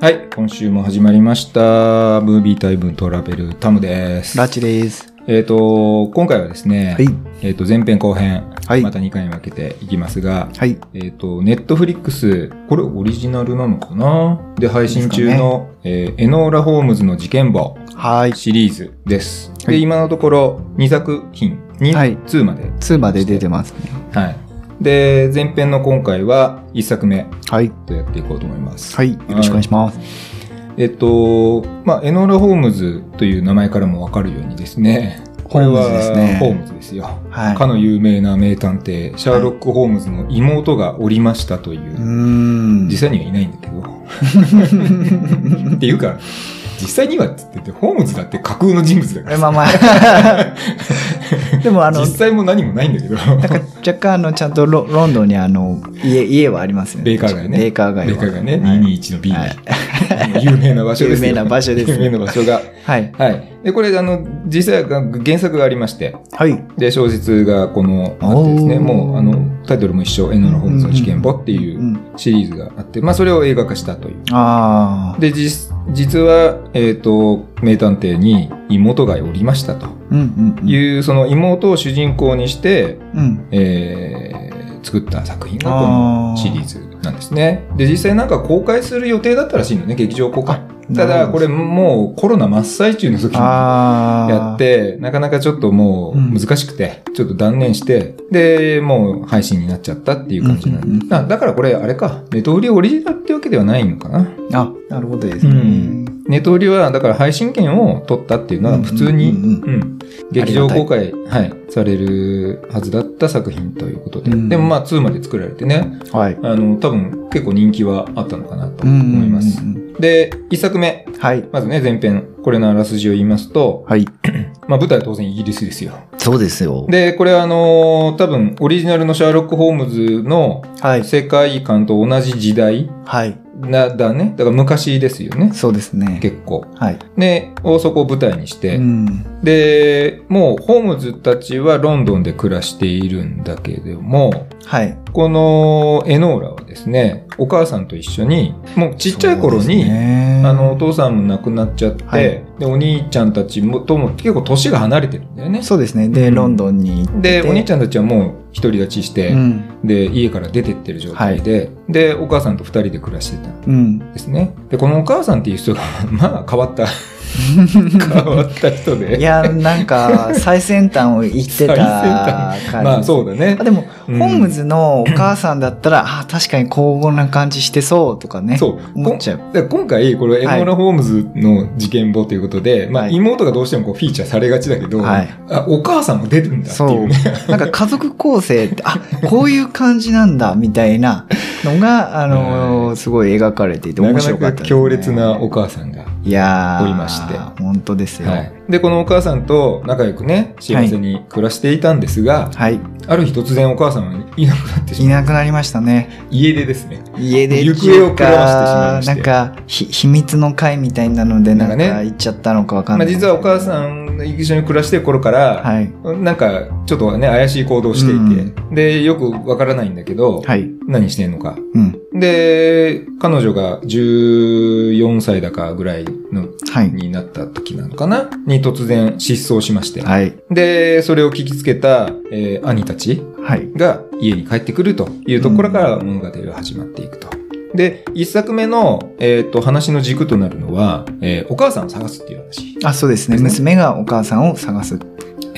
はい、今週も始まりました。ムービータイムトラベルタムです。ラッチです。えっ、と、今回はですね、はい。えっ、と、前編後編、はいまた2回に分けていきますが、はい。えっ、と、ネットフリックス、これオリジナルなのかな？で、配信中の、えーエノーラ・ホームズの事件簿はい。シリーズです。で、はい今のところ2作品、2、はい2まで。2まで出てますね。はい。で、前編の今回は1作目はい。とやっていこうと思います。はい。よろしくお願いします。えっと、まあ、エノーラ・ホームズという名前からもわかるようにですね、これはホームズですねホームズですよ。はい。かの有名な名探偵、シャーロック・ホームズの妹がおりましたというう、ーん。実際にはいないんだけど。っていうか、実際にはって言って、ホームズだって架空の人物だから。えまあまあ。でもあの、実際も何もないんだけど。若干あの、ちゃんとロロンドンにあの、家、家はありますよね。ベーカー街ね。ベーカー街は。ベーカー街ね。はい221の B はい有名な場所ですよ。有名な場所です有名な場所が。はい。はい。で、これ、あの、実際は原作がありまして、はい。で、小説がこの、あってですね、もう、あの、タイトルも一緒、エノラ・ホームズの事件簿っていううんシリーズがあって、まあ、それを映画化したという。ああ。で、実、実は、えっ、と、名探偵に妹がおりましたとうんうんうん。いう、その妹を主人公にして、うん。えー作った作品がこあのーシリーズなんですね。で、実際なんか公開する予定だったらしいのね、劇場公開。ただ、これもうコロナ真っ最中の時に。やっ。て、なかなかちょっともう難しくて、ちょっと断念して、で、もう配信になっちゃったっていう感じなんで。うんうんうんあだからこれ、あれか、ネトウリオリジナルってわけではないのかな。あ、なるほどですね。うんネトウリは、だから配信権を取ったっていうのは普通に、劇場公開、はい、されるはずだった作品ということで。うんでもまあ2まで作られてね、はい。あの、多分結構人気はあったのかなと思います。で、1作目、はい。まずね、前編、これのあらすじを言いますと、はい。まあ舞台は当然イギリスですよ。そうですよ。で、これはあのー多分オリジナルのシャーロック・ホームズのはい。世界観と同じ時代はい。なだね。だから昔ですよね。そうですね。結構。はい。で、をそこを舞台にして、うん。で、もうホームズたちはロンドンで暮らしているんだけれども、はい。このエノーラはですね、お母さんと一緒に、もうちっちゃい頃に、ねあの、お父さんも亡くなっちゃって、はいで、お兄ちゃんたちもとも結構年が離れてるんだよね。そうですね。で、うんロンドンに行って。で、お兄ちゃんたちはもう独り立ちして、うん。で、家から出てってる状態で、で、お母さんと二人で暮らしてたんうん。ですね。で、このお母さんっていう人が、まあ変わった、変わった人で。いや、なんか、最先端を言ってた感じ。まあそうだねあ。でも、うんホームズのお母さんだったら、あ確かに高傲な感じしてそうとかね。そう。思っちゃう。で今回、これ、エノーラ・ホームズの事件簿ということで、まあ、はい妹がどうしてもこうフィーチャーされがちだけど、はいあお母さんも出るんだってそいううね。。なんか家族構成って、あ、こういう感じなんだ、みたいなのが、あのはいすごい描かれていてな面かなか白かったですね、強烈なお母さんが。いやー。おりまして本当ですよ。はい。で、このお母さんと仲良くね、幸せに暮らしていたんですが、はい。ある日突然お母さんはいなくなってしいまう。なくなりましたね。家出ですね。家で行方をくらましてしまいまして。なんかひ秘密の会みたいなのでなんか行っちゃったのかわかんまあ、ない、実はお母さん一緒に暮らしてる頃から、はい。なんかちょっとね、怪しい行動をしていて、で、よくわからないんだけど、はい。何してんのか。うん。で、彼女が14歳だかぐらいのはい。になった時なのかな？に突然失踪しまして。はいで、それを聞きつけた、えー兄たちはいが家に帰ってくるというところから物語が始まっていくと。で、一作目の、えっ、と、話の軸となるのは、えーお母さんを探すっていう話。あそうですね娘がお母さんを探す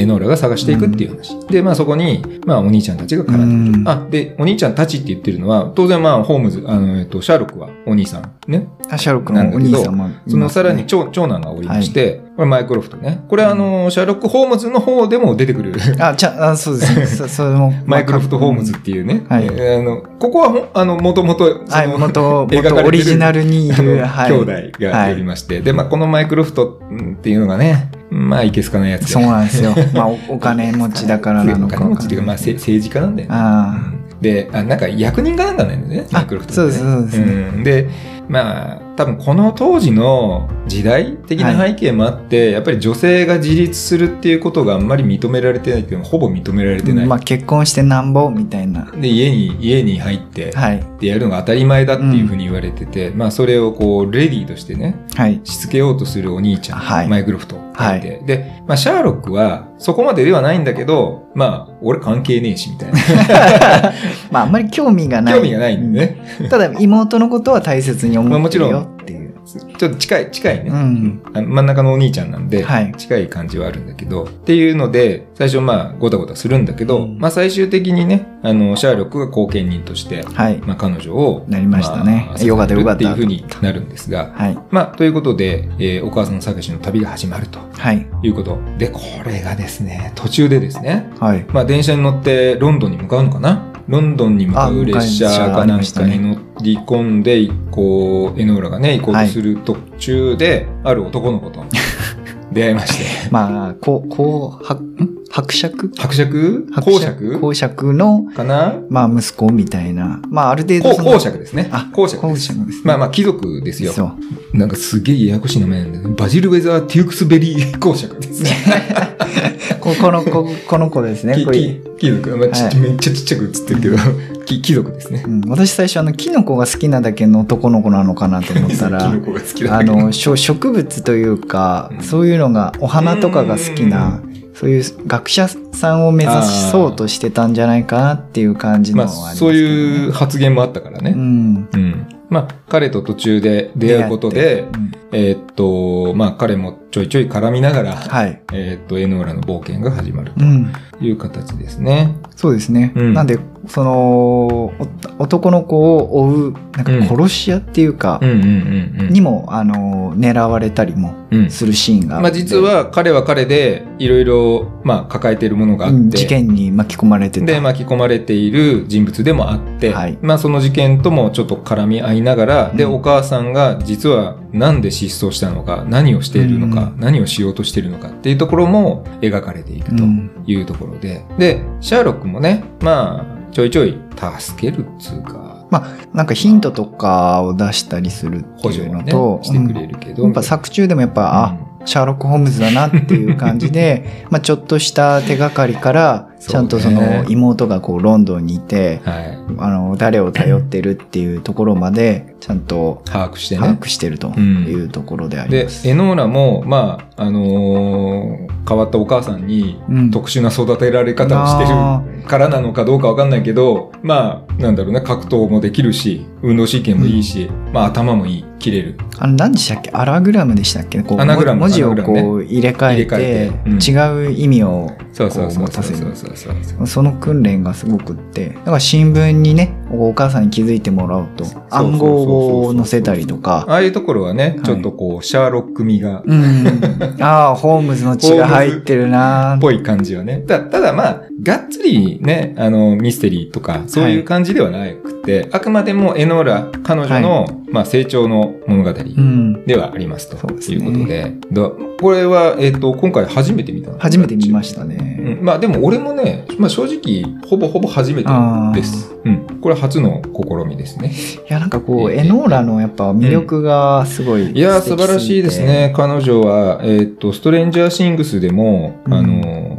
エノーラが探していくっていう話。で、まあそこに、まあお兄ちゃんたちが絡んでくる。うん。あ、で、お兄ちゃんたちって言ってるのは、当然まあホームズ、あの、えっ、と、シャーロックはお兄さんね。あシャーロックのお兄さんもね。そのさらに長長男がおりまして、これマイクロフトね。これあの、シャーロック・ホームズの方でも出てくる。あちゃあそうです。ね そそれも。マイクロフト・ホームズっていうね。はい。えーあの、ここはほん、あの、もともと、はい元 描かれてる元オリジナルにいる。はい。兄弟がおりまして、で、まあ、このマイクロフトうんっていうのがね、まあ、いけすかないやつで。そうなんですよ まあおお金持ちだからなのかお金持ちっていうか、まあ、せ政治家なんだよね。あで、あ、なんか役人かなんかなんだよね、マイクロフトそうですそうですうん。で、まあ、多分この当時の時代的な背景もあって、やっぱり女性が自立するっていうことがあんまり認められてないっていうのはほぼ認められてない。まあ結婚してなんぼみたいな。で、家に、家に入って、はい。でやるのが当たり前だっていうふうに言われてて、まあそれをこう、レディーとしてね、はい。しつけようとするお兄ちゃん、はいマイクロフトがいて、で、まあシャーロックはそこまでではないんだけど、まあ俺関係ねえしみたいな。まああんまり興味がない。興味がないんでね。うん。ただ妹のことは大切に思ってるよっていう。ちょっと近い、近いね。うんあの真ん中のお兄ちゃんなんで、はい近い感じはあるんだけど、っていうので、最初まあ、ごたごたするんだけど、うんまあ最終的にね、あの、シャーロックが後見人として、はい。まあ彼女を、なりましたねまあよかったよかったっていうふうになるんですが、はい。まあ、ということで、えーお母さん探しの旅が始まるとはい。いうこと。で、これがですね、途中でですね、はい。まあ電車に乗ってロンドンに向かうのかなロンドンに向かう列車かなんかに乗り込んで、こう、エノーラがね、行こうとする途中で、ある男の子と 出会いまして、まあ、こう、こう、は、ん？伯爵？伯爵？伯公爵公爵の、かな？まあ息子みたいな。まあある程度公爵ですね。あ公爵です。公爵ですねまあまあ、貴族ですよ。そう。なんかすげえややこしい名前なんだ。バジルウェザー・テュークスベリー公爵ですね。ここの子、この子ですね。きこれき貴族。まあちっはいめっちゃちっちゃく映ってるけど、き貴族ですねう。ん、私最初あのキノコが好きなだけの男の子なのかなと思ったら キノコが好きだあのしょ植物というか、うんそういうのがお花とかが好きなそういう学者さんを目指そうとしてたんじゃないかなっていう感じのまあ、はありますけそういう発言もあったからね。うんうん。まあ、彼と途中で出会うことで、うんえーっと、まあ、彼もちょいちょい絡みながら、はい、えーっと、エノーラの冒険が始まるうん、という形ですね。そうですね、うん。なんでそのお男の子を追うなんか殺し屋っていうか、うんうんうんうん。にもあの狙われたりもうん。するシーンがあまあ、って実は彼は彼でいろいろ、まあ、抱えているものがあって、うん事件に巻き込まれてた。で巻き込まれている人物でもあって、はい。まあその事件ともちょっと絡み合いながら、で、うん。お母さんが実はなんで失踪したのか、何をしているのか、うん。何をしようとしているのかっていうところも描かれていくとうん。いうところで、で、シャーロックもね、まあ、ちょいちょい助けるっつうか、なんかヒントとかを出したりするっていうのと、、してくれるけど、うん。やっぱ作中でもやっぱ、あ、シャーロック・ホームズだなっていう感じで、まあちょっとした手がかりから、ちゃんとその妹がこうロンドンにいて、はい、あの、誰を頼ってるっていうところまで、ちゃんと把握して把ね。握してるとん。いうところでありでま、す。エノーラも、まあ、あのー変わったお母さんに、うん。特殊な育てられ方をしてあるからなのかどうかわかんないけど、まあ、なんだろうね、格闘もできるし、運動神経もいいし、まあ頭もいい、切れる。あの、何でしたっけ？アラグラムでしたっけ？こう文字をこう入れ替えて、違う意味をそうそうそうこう持たせる。そうそうそうそう。その訓練がすごくって、だから新聞にね、お母さんに気づいてもらおうと、暗号を載せたりとか、ああいうところはね、い。ちょっとこう、シャーロック味が、うん。ああ、ホームズの血が入ってるなぽい感じはね。たただまあ、がっつりね、あの、ミステリーとか、そういう感じではなくて、あくまでもエノーラ、彼女の、まあ、成長の物語うん。ではありますとそうですねいうことで、だこれは、えっ、と、今回初めて見たの？初めて見ましたうね。ん、まあでも俺もね、まあ正直、ほぼほぼ初めてです。うん。これ初の試みですね。いや、なんかこう、ええエノーラのやっぱ魅力がすごい、いやー、素晴らしいですね。。彼女は、えっ、と、ストレンジャーシングスでも、うんあの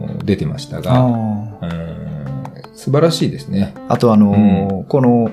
ー出てましたあが、素晴らしいですね。あとあのーこの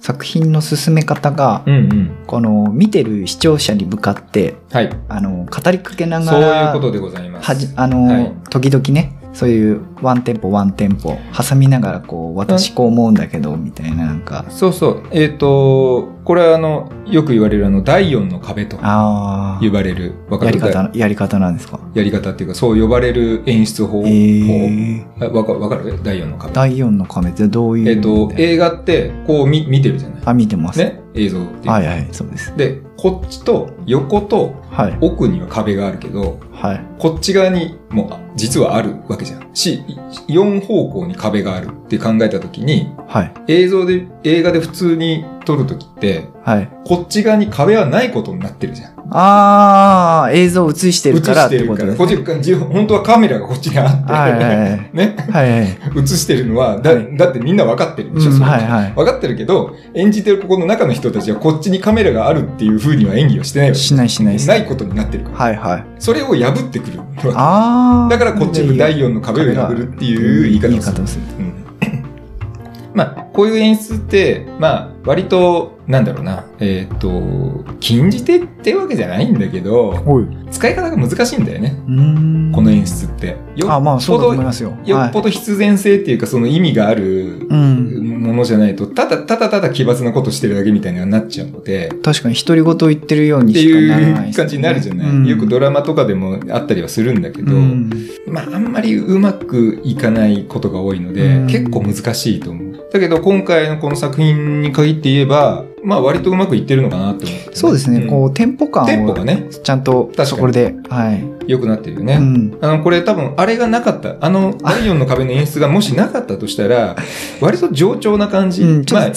作品の進め方が、うんうん。この見てる視聴者に向かって、はい。あの、語りかけなそうがら、いうことでございます。はじ、あの、はい時々ね、そういうワンテンポワンテンポ挟みながらこう、私こう思うんだけど、みたいななんか、そうそう。えっ、と、これはあの、よく言われるあの、第4の壁とあ呼ばれる、わあ、かる？やり方、やり方なんですか？やり方っていうか、そう呼ばれる演出法。えー、法あわかわかる？第4の壁。第4の亀ってどういうえっ、と、え映画って、こう見見てるじゃない？あ、見てます。ね？映像っていうかはいはい、そうです。で、こっちと横とはい。奥には壁があるけど、はい。こっち側にもあ実はあるわけじゃん。し、4方向に壁があるって考えたときに、はい。映像で、映画で普通に撮るときって、はい。こっち側に壁はないことになってるじゃん。ああ、映像映して映るからってしてるから、ことですね。こっち、じ本当はカメラがこっちにあって、はいはいはい ね、はいはい。映してるのは、だはいだってみんな分かってるでしょ、うんそれはいはい分かってるけど、演じてるここの中の人たちはこっちにカメラがあるっていう風には演技をしてないわけしないしないしないことになってるから。はいはい。それを破ってくるわけ。ああ。だからこっちの第4の壁を破るっていう言い方をする。をする。うんまあ、こういう演出って、まあ、割と、なんだろうな、えっ、と、禁じ手ってわけじゃないんだけど、使い方が難しいんだよね。この演出って。よあ、まあそうだと思いど、ますよ。よっぽど必然性っていうか、その意味があるうん。ものじゃないと、ただただただ奇抜なことしてるだけみたいにはなっちゃうので、確かに独り言言ってるようってにしかならないいう感じになるじゃない、うん。よくドラマとかでもあったりはするんだけど、うん。まああんまりうまくいかないことが多いので、うん。結構難しいと思う。だけど今回のこの作品に限って言えば、まあ割とうまくいってるのかなって思って、そうですね、んこう、テンポ感を。テンポがね、ちゃんと、そこで、はい。良くなってるよね。うん。あの、これ多分、あれがなかった。あの、第4の壁の演出がもしなかったとしたら、割と上調な感じ。うん、まらあ、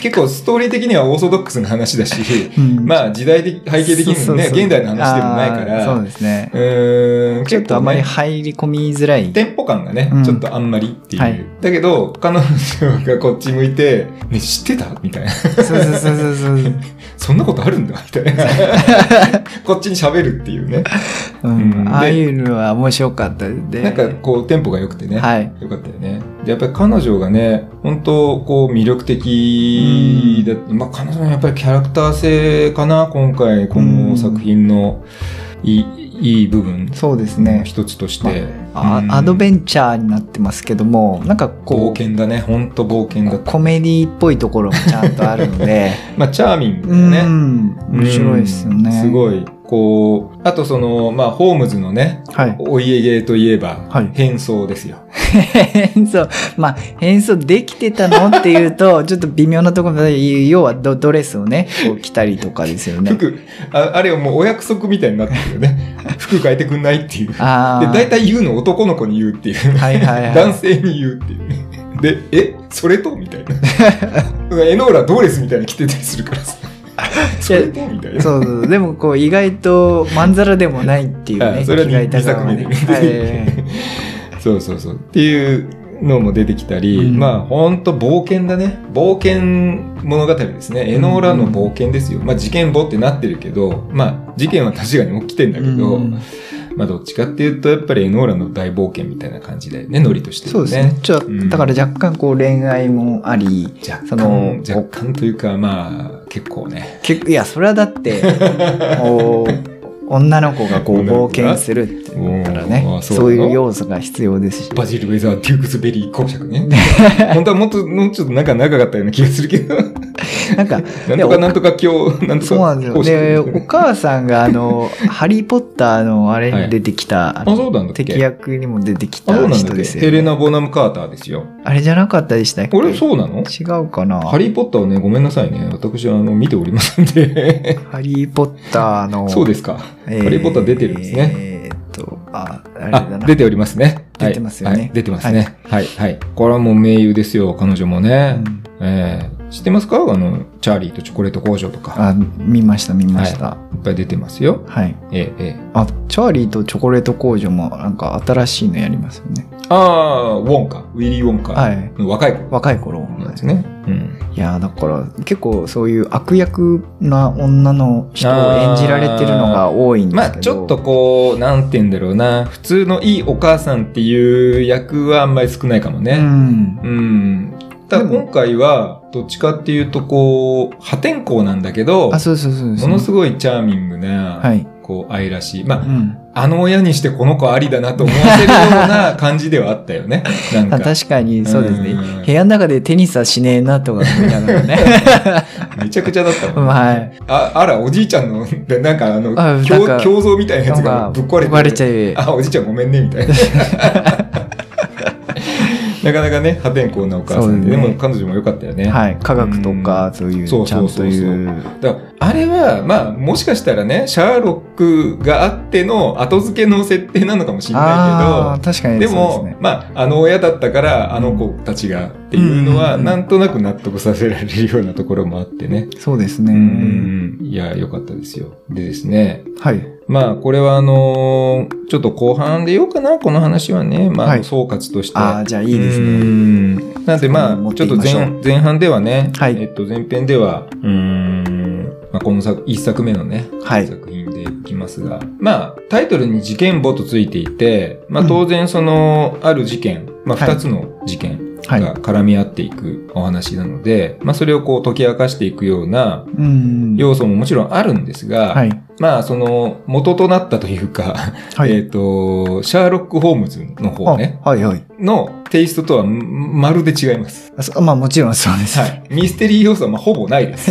結構ストーリー的にはオーソドックスな話だし、うんまあ時代的、背景的にもね、現代の話でもないから、そうですね。うーん、ちょっとあまり入り込みづらい。テンポ感がね、うんちょっとあんまりっていう。はいだけど、彼女がこっち向いて、ね、知ってた？みたいな。そうそうそうそうそう。そんなことあるんだ？みたいな。こっちに喋るっていうね。うんうんああいうのは面白かったで。なんかこう、テンポが良くてね。はい。よかったよね。で、やっぱり彼女がね、本当こう魅力的だ、まあ彼女のやっぱりキャラクター性かな、今回この作品のいいいい部分そうですのね。一つとして。あうんアドベンチャーになってますけども、なんか冒こ険だね。本当冒険だう、コメディっぽいところもちゃんとあるので、まあ、チャーミングだう。ん、面白いですよね。うんすごい。こう、あとその、まあ、ホームズのね、はい。お家芸といえば、はい変装ですよ。変装、まあ、変装できてたのっていうと、ちょっと微妙なところで、要はドドレスをね、こう着たりとかですよね。服あ、あれをもうお約束みたいになってるよね。服変えてくんないっていう。で、ああ。大体言うの男の子に言うっていう。はいはいはい男性に言うっていうね。で、え？それと？みたいな。エノーラドレスみたいに着てたりするからさ。それとみたいな。そうそう。でも、こう、意外と、まんざらでもないっていうね。あそれは着替え2作目でね。はいそうそうそう。っていうのも出てきたり、うんまあ本当冒険だね。冒険物語ですね。エノーラの冒険ですよ。まあ事件簿ってなってるけど、まあ事件は確かに起きてんだけど、うんまあどっちかっていうとやっぱりエノーラの大冒険みたいな感じだよね。ノリとしてそうですね。ちょうんだから若干こう恋愛もあり、若その干、若干というかまあ結構ね。結構、いや、それはだって、こう女の子がこう冒険するっていうからねうなの？そういう要素が必要ですし。バジルウェザー・テュークスベリー公爵ね。本当はもっと、もうちょっと仲長かったような気がするけど。なんか、なんとかなんとか今日、なんとかそうなんですよ。で、お母さんがあの、ハリー・ポッターのあれに出てきた、あそうなんだ敵役にも出てきあ、そうた人ですよ、ヘレナ・ボナム・カーターですよ。あれじゃなかったでしたっけ？これそうなの？違うかな？ハリー・ポッターはね、ごめんなさいね。私はあの見ておりませんで。ハリー・ポッターの。そうですか。えーハリー・ポッター出てるんですね。えーっと、あ、あれだあ、な。出ておりますね。はい出てますよねはい出てますね。はい、はい。これはもう名優ですよ、彼女もね。うんえー知ってますか？あの、チャーリーとチョコレート工場とか。あ、見ました、見ました。はい。いっぱい出てますよ。はい。ええええあ、チャーリーとチョコレート工場もなんか新しいのやりますよね。ああ、ウォンカ。ウィリー・ウォンカ。はい。の若い子若い頃。なんですね。うん。いやだから結構そういう悪役な女の人を演じられてるのが多いんですけど。まあちょっとこう、なんて言うんだろうな。普通のいいお母さんっていう役はあんまり少ないかもうね。ん。うん。ただ今回は、どっちかっていうとこう、破天荒なんだけど、あ、そうそうそう。ものすごいチャーミングな、はい。こう、愛らしい。まあ、うん。あの親にしてこの子ありだなと思わせるような 感じではあったよね。なんあか。確かにそうですねうん。部屋の中でテニスはしねえなとか思いながらね。めちゃくちゃだったもん。はい。あ、あら、おじいちゃんの、でなんかあの、胸像みたいなやつがぶっ壊れて壊れちゃい。あ、おじいちゃんごめんね、みたいな。なかなかね、破天荒なお母さんで、ねでも彼女も良かったよね。はい。科学とか、そういう、そうちゃんとそうそうそういう。だあれは、まあ、もしかしたらね、シャーロックがあっての後付けの設定なのかもしれあないけど、でも、そうですね。まあ、あの親だったから、あの子たちがっていうのは、うんなんとなく納得させられるようなところもあってね。そうですうね。ん。いや、良かったですよ。でですね、はい。まあ、これはあのーちょっと後半で言おうかな、この話はね。まあ、はい。総括として。ああ、じゃあいいですうね。ん。なんでまあ、ちょっと前前半ではね、はい。えっと、前編では、うーん、まあ、この作、一作目のね、はい。作品でいきますが、まあ、タイトルに事件簿とついていて、まあ、うん。当然その、ある事件、まあ、はい。二つの事件はいが絡み合っていくお話なので、まあ、それをこう解き明かしていくようなうん。要素ももちろんあるんですが、はい。まあ、その、元となったというか、はい。えっと、シャーロック・ホームズの方ね、あはいはい。のテイストとはんまるで違います。あそまあもちろんそうです。はい。ミステリー要素はまあほぼないです。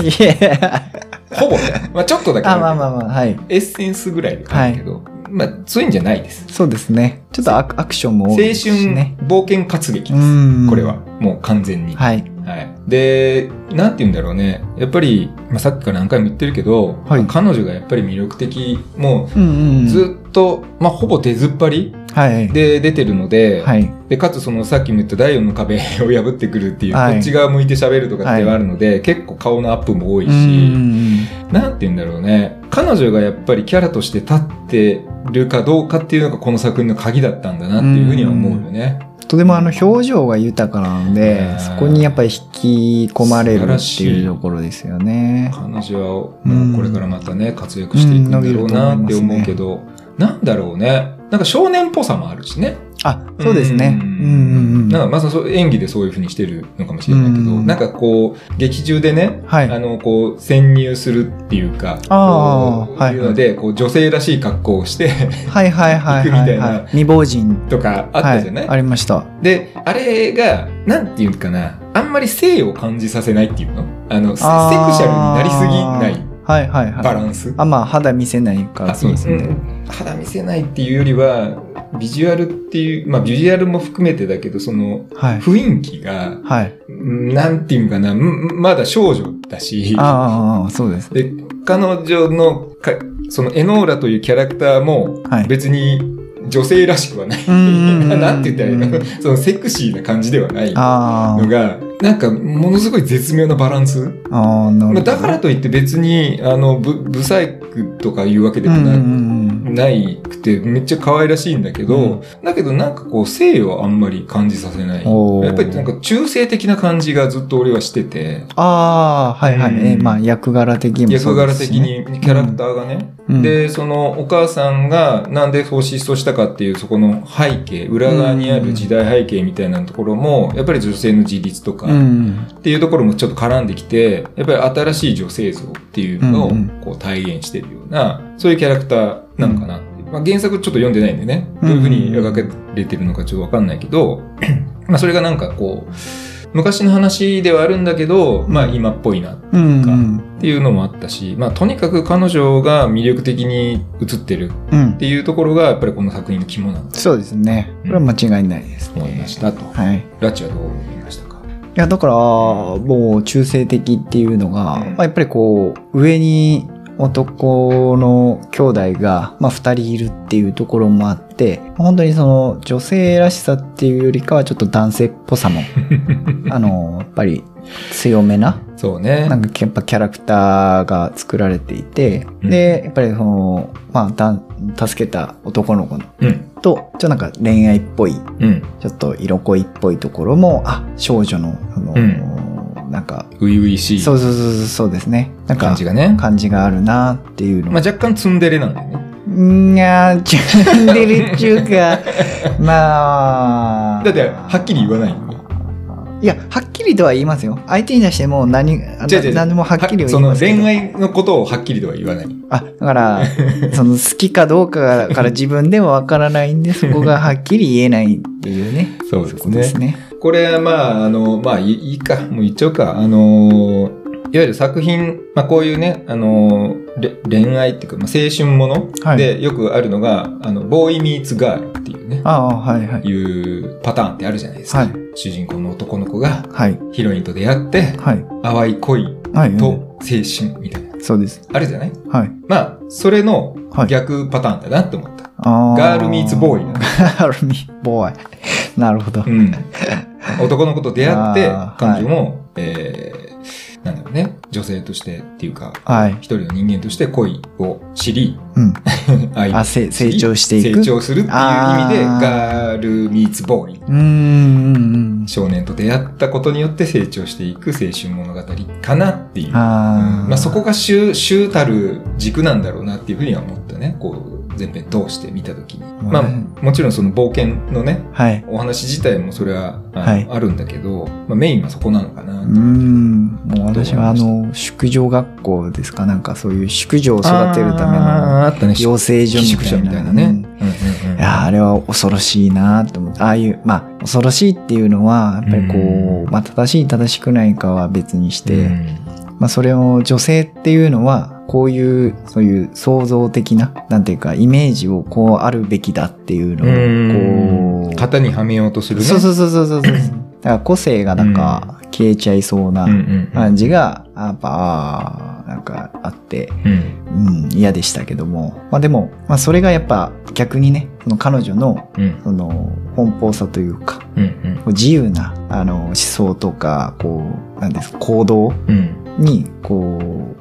ほぼね。まあちょっとだけあまあまあまあ、はい。エッセンスぐらいであるけど、まあそういうんじゃないです。そうですね。ちょっとアクアクションも青多いですし春ね。冒険活劇うです。ん。これは。。もう完全に。はい。はい。で、なんて言うんだろうね。やっぱり、まあさっきから何回も言ってるけど、はい彼女がやっぱり魅力的、もうんうん。うずっと、まあほぼ手ずっぱりはい。で出てるので、はい。で、かつそのさっきも言った第四の壁 を破ってくるっていう、はいこっち側向いて喋るとかってあるので、結構顔のアップも多いし、うんうんなんて言うんだろうね。彼女がやっぱりキャラとして立ってるかどうかっていうのがこの作品の鍵だったんだなっていうふうには思うよね。うん。とてもあの表情が豊かなのでう、んそこにやっぱり引き込まれるっていうところですよね。彼女はもうこれからまたね、活躍していくんだろうなって思うけど、なんだろうね。なんか少年っぽさもあるしね。あ、そうですね。ううんんうんうん。なんかまずそう演技でそういうふうにしてるのかもしれないけど、うんなんかこう、劇中でね、はい。あの、こう、潜入するっていうか、あーこうはいいうので、こう、女性らしい格好をして、はいはいはい行くみたいな。未亡人。とかあったじゃない、はい、ありました。で、あれが、なんていうかな、あんまり性を感じさせないっていうの？あの、セセクシャルになりすぎないはいはいはい。バランス？あ、まあ肌見せないからそうですね。うん肌見せないっていうよりは、ビジュアルっていう、まあビジュアルも含めてだけど、そのはい。雰囲気が、はい。うんなんていうかな、んまだ少女だし、ああ、そうです。で、彼女のか、そのエノーラというキャラクターもはい、別に女性らしくはない。なんて言ったらいいの？そのセクシーな感じではないあのが、なんかものすごい絶妙なバランス。あ、なるほど。まあだからといって別に、あの、ぶ、ブサイクとかいうわけでもな,、うんうんないくて、めっちゃ可愛らしいんだけど、うん。だけどなんかこう、性をあんまり感じさせない。やっぱりなんか中性的な感じがずっと俺はしてて、ああ、はいはい。うん。えーまあ役柄的にもそ役柄的うですしね。にキャラクターがね、うん。で、そのお母さんがなんでそう失踪したかっていうそこの背景、裏側にある時代背景みたいなところも、やっぱり女性の自立とかうん。っていうところもちょっと絡んできて、やっぱり新しい女性像っていうのをこう体現してるような、そういうキャラクターなのかなっていう。まあ、原作ちょっと読んでないんでね、どういうふうに描かれてるのかちょっとわかんないけど、まあそれがなんかこう、昔の話ではあるんだけど、まあ今っぽいなうんうん。っていうのもあったし、まあとにかく彼女が魅力的に映ってるうんっ。ていうところがやっぱりこの作品の肝なんだとそうですね。これは間違いないですね。思いましたと。はい。いラッチはどう思いましたか？や、だから、もう中性的っていうのが、うんまあ、やっぱりこう、上に男の兄弟が、まあ、二人いるっていうところもあって、本当にその女性らしさっていうよりかはちょっと男性っぽさも、あの、やっぱり強めな、そうね。なんかやっぱキャラクターが作られていて、うんで、やっぱりその、まあ、助けた男の子うん。と、ちょっとなんか恋愛っぽいうん。ちょっと色恋っぽいところも、あ、少女の、あの、うんなんか、初々しいそうそうそうそうですね。なんか感じがね。感じがあるなっていうの。まあ若干ツンデレなんだよね。んやー、チュンデレっていうか、まあ。だってはっきり言わない。いや、はっきりとは言いますよ。相手に対しても何、何でもはっきりはその言いますけど。恋愛のことをはっきりとは言わない。あ、だから、その好きかどうかから自分でもわからないんで、そこがはっきり言えないっていうね。そうですね。ね。これはまあ、あの、まあいいいいか、もう言っちゃうか。あのーゆる作品、まあこういうね、あの恋愛っていうか、まあ、青春ものはいでよくあるのが、あの、ボーイミーツガールっていうね、ああ、はいはい。いうパターンってあるじゃないですか。はい主人公の男の子がはい。ヒロインと出会って、はい。淡い恋はい。と青春みたいな。そうです。あるじゃない？はい。まあ、それのはい。逆パターンだなって思った。あガールミーツボーイガールミーツボーイ。なるほどう。ん。男の子と出会って彼女も、えー、なんだろうね、女性としてっていうか、はい。一人の人間として恋を知り、うん。愛を成長していく。成長するっていう意味で、ガールミーツボーイ。うーん。少年と出会ったことによって成長していく青春物語かなっていう。あーうんまあ、そこが主、主たる軸なんだろうなっていうふうには思ったね。こう、前編通して見たときに。まあ、もちろんその冒険のね、はい。お話自体もそれはあの、はいあるんだけど、まあ、メインはそこなのかな。うーん。もう私はあの、宿女学校ですか？なんかそういう宿女を育てるためのあったね。養成所みたいな。みたいなね。うんうんいやーあれは恐ろしいなと思って、ああいう、まあ、恐ろしいっていうのは、やっぱりこう、うまあ、正しい正しくないかは別にして、うんまあ、それを女性っていうのは、こういう、そういう創造的な、なんていうか、イメージをこうあるべきだっていうのを、こう、型にはめようとするね。そうそうそうそうそうそう。だから個性がなんか消えちゃいそうな感じが、やっぱ、なんかあって、うん。うん、嫌でしたけども。まあでも、まあそれがやっぱ逆にね、その彼女の、うん。その、奔放さというか、うんこう自由な、あの、思想とか、こう、なんですか、行動に、こう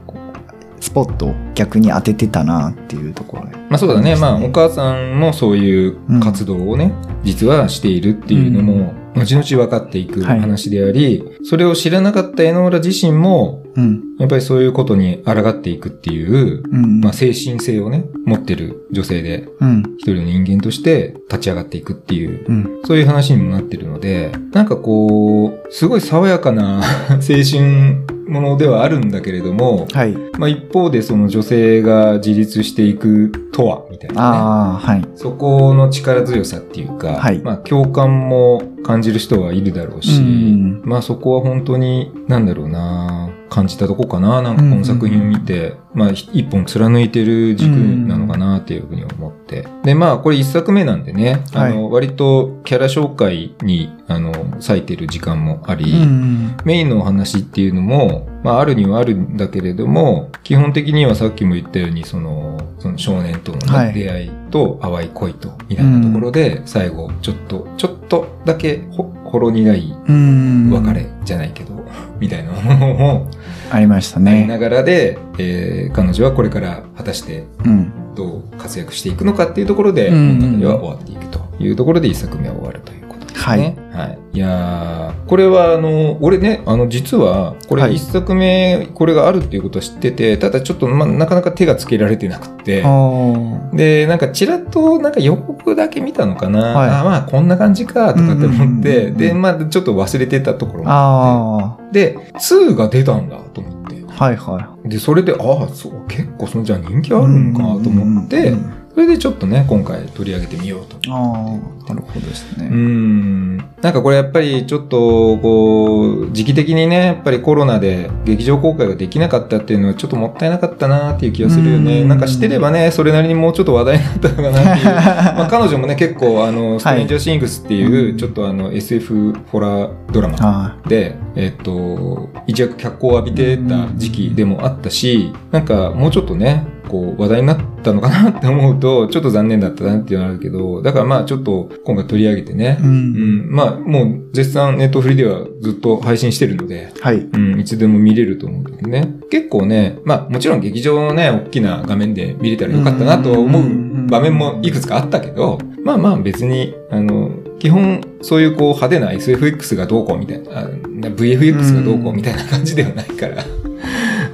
スポットを逆に当ててたなっていうところで。まあそうだね。まあお母さんもそういう活動をね、実はしているっていうのも、後々分かっていくはい話であり、それを知らなかった江ノ浦自身も、うん。やっぱりそういうことに抗っていくっていう、うん。まあ精神性をね、持ってる女性で、うん。一人の人間として立ち上がっていくっていう、うん。そういう話にもなってるので、なんかこう、すごい爽やかな 青春ものではあるんだけれども、はい。まあ一方でその女性が自立していくとは、みたいなね。はい。そこの力強さっていうか、はいまあ共感も感じる人はいるだろうし、うんまあそこは本当に、なんだろうな感じたとこかななんかこの作品を見て、まあ一本貫いてる軸なのかなっていうふうに思って。で、まあこれ一作目なんでね、あの、割とキャラ紹介に、あの、割いてる時間もあり、うん。メインのお話っていうのも、まあ、あるにはあるんだけれども、基本的にはさっきも言ったように、その、その少年とのね、はい出会いと淡い恋と、みたいなところで、最後、ちょっと、ちょっとだけほ、ほろ苦いうん。別れじゃないけど、みたいなものもありましたありね。ながらで、えー彼女はこれから果たしてうん。どう活躍していくのかっていうところで、うん物語は終わっていくというところで一作目は終わるということですね。はい。い、やーこれはあの、俺ね、あの、実は、こはいれ一作目、これがあるっていうことは知ってて、ただちょっと、ま、なかなか手がつけられてなくて、あで、なんかちらっと、なんか予告だけ見たのかな、はいあまあ、こんな感じか、とかって思って、で、まあ、ちょっと忘れてたところあ。もああって、で、2が出たんだと思って、あ。はいはで、それで、ああ、そう、結構そのじゃあ人気い。あるのかと思ってうんうんうん、それでちょっとね、今回取り上げてみようと。ああ、なるほどですうーね。ん。なんかこれやっぱりちょっと、こう、時期的にね、やっぱりコロナで劇場公開ができなかったっていうのはちょっともったいなかったなっていう気がするよね。うんなんかしてればね、それなりにもうちょっと話題になったのかなっていう。まあ彼女もね、結構あの、ストレンジャーシングスっていう、うんちょっとあの、SF ホラードラマあで、えっと、一躍脚光を浴びてた時期でもあったし、なんかもうちょっとね、こう話題になったのかなって思うと、ちょっと残念だったなっていうのはあるけど、だからまあちょっと今回取り上げてねあ。う、。うんん、まあもう絶賛ネットフリではずっと配信してるので、はい。うん、いつでも見れると思うんだけどね。結構ね、まあもちろん劇場のね、大きな画面で見れたらよかったなと思う場面もいくつかあったけど、まあまあ別に、あの、基本そういうこう派手な SFX がどうこうみたいな、あ VFX がどうこうみたいな感じではないから、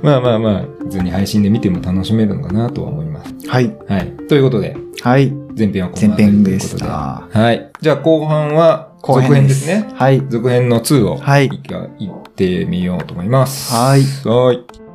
まあまあまあ、普通に配信で見ても楽しめるのかなとは思います。はい。はい。ということで、はい。前編はこの前辺りということで。た。はい。じゃあ後半は続編ですね。はい。続編の2をはい行ってみようと思います。はいはい。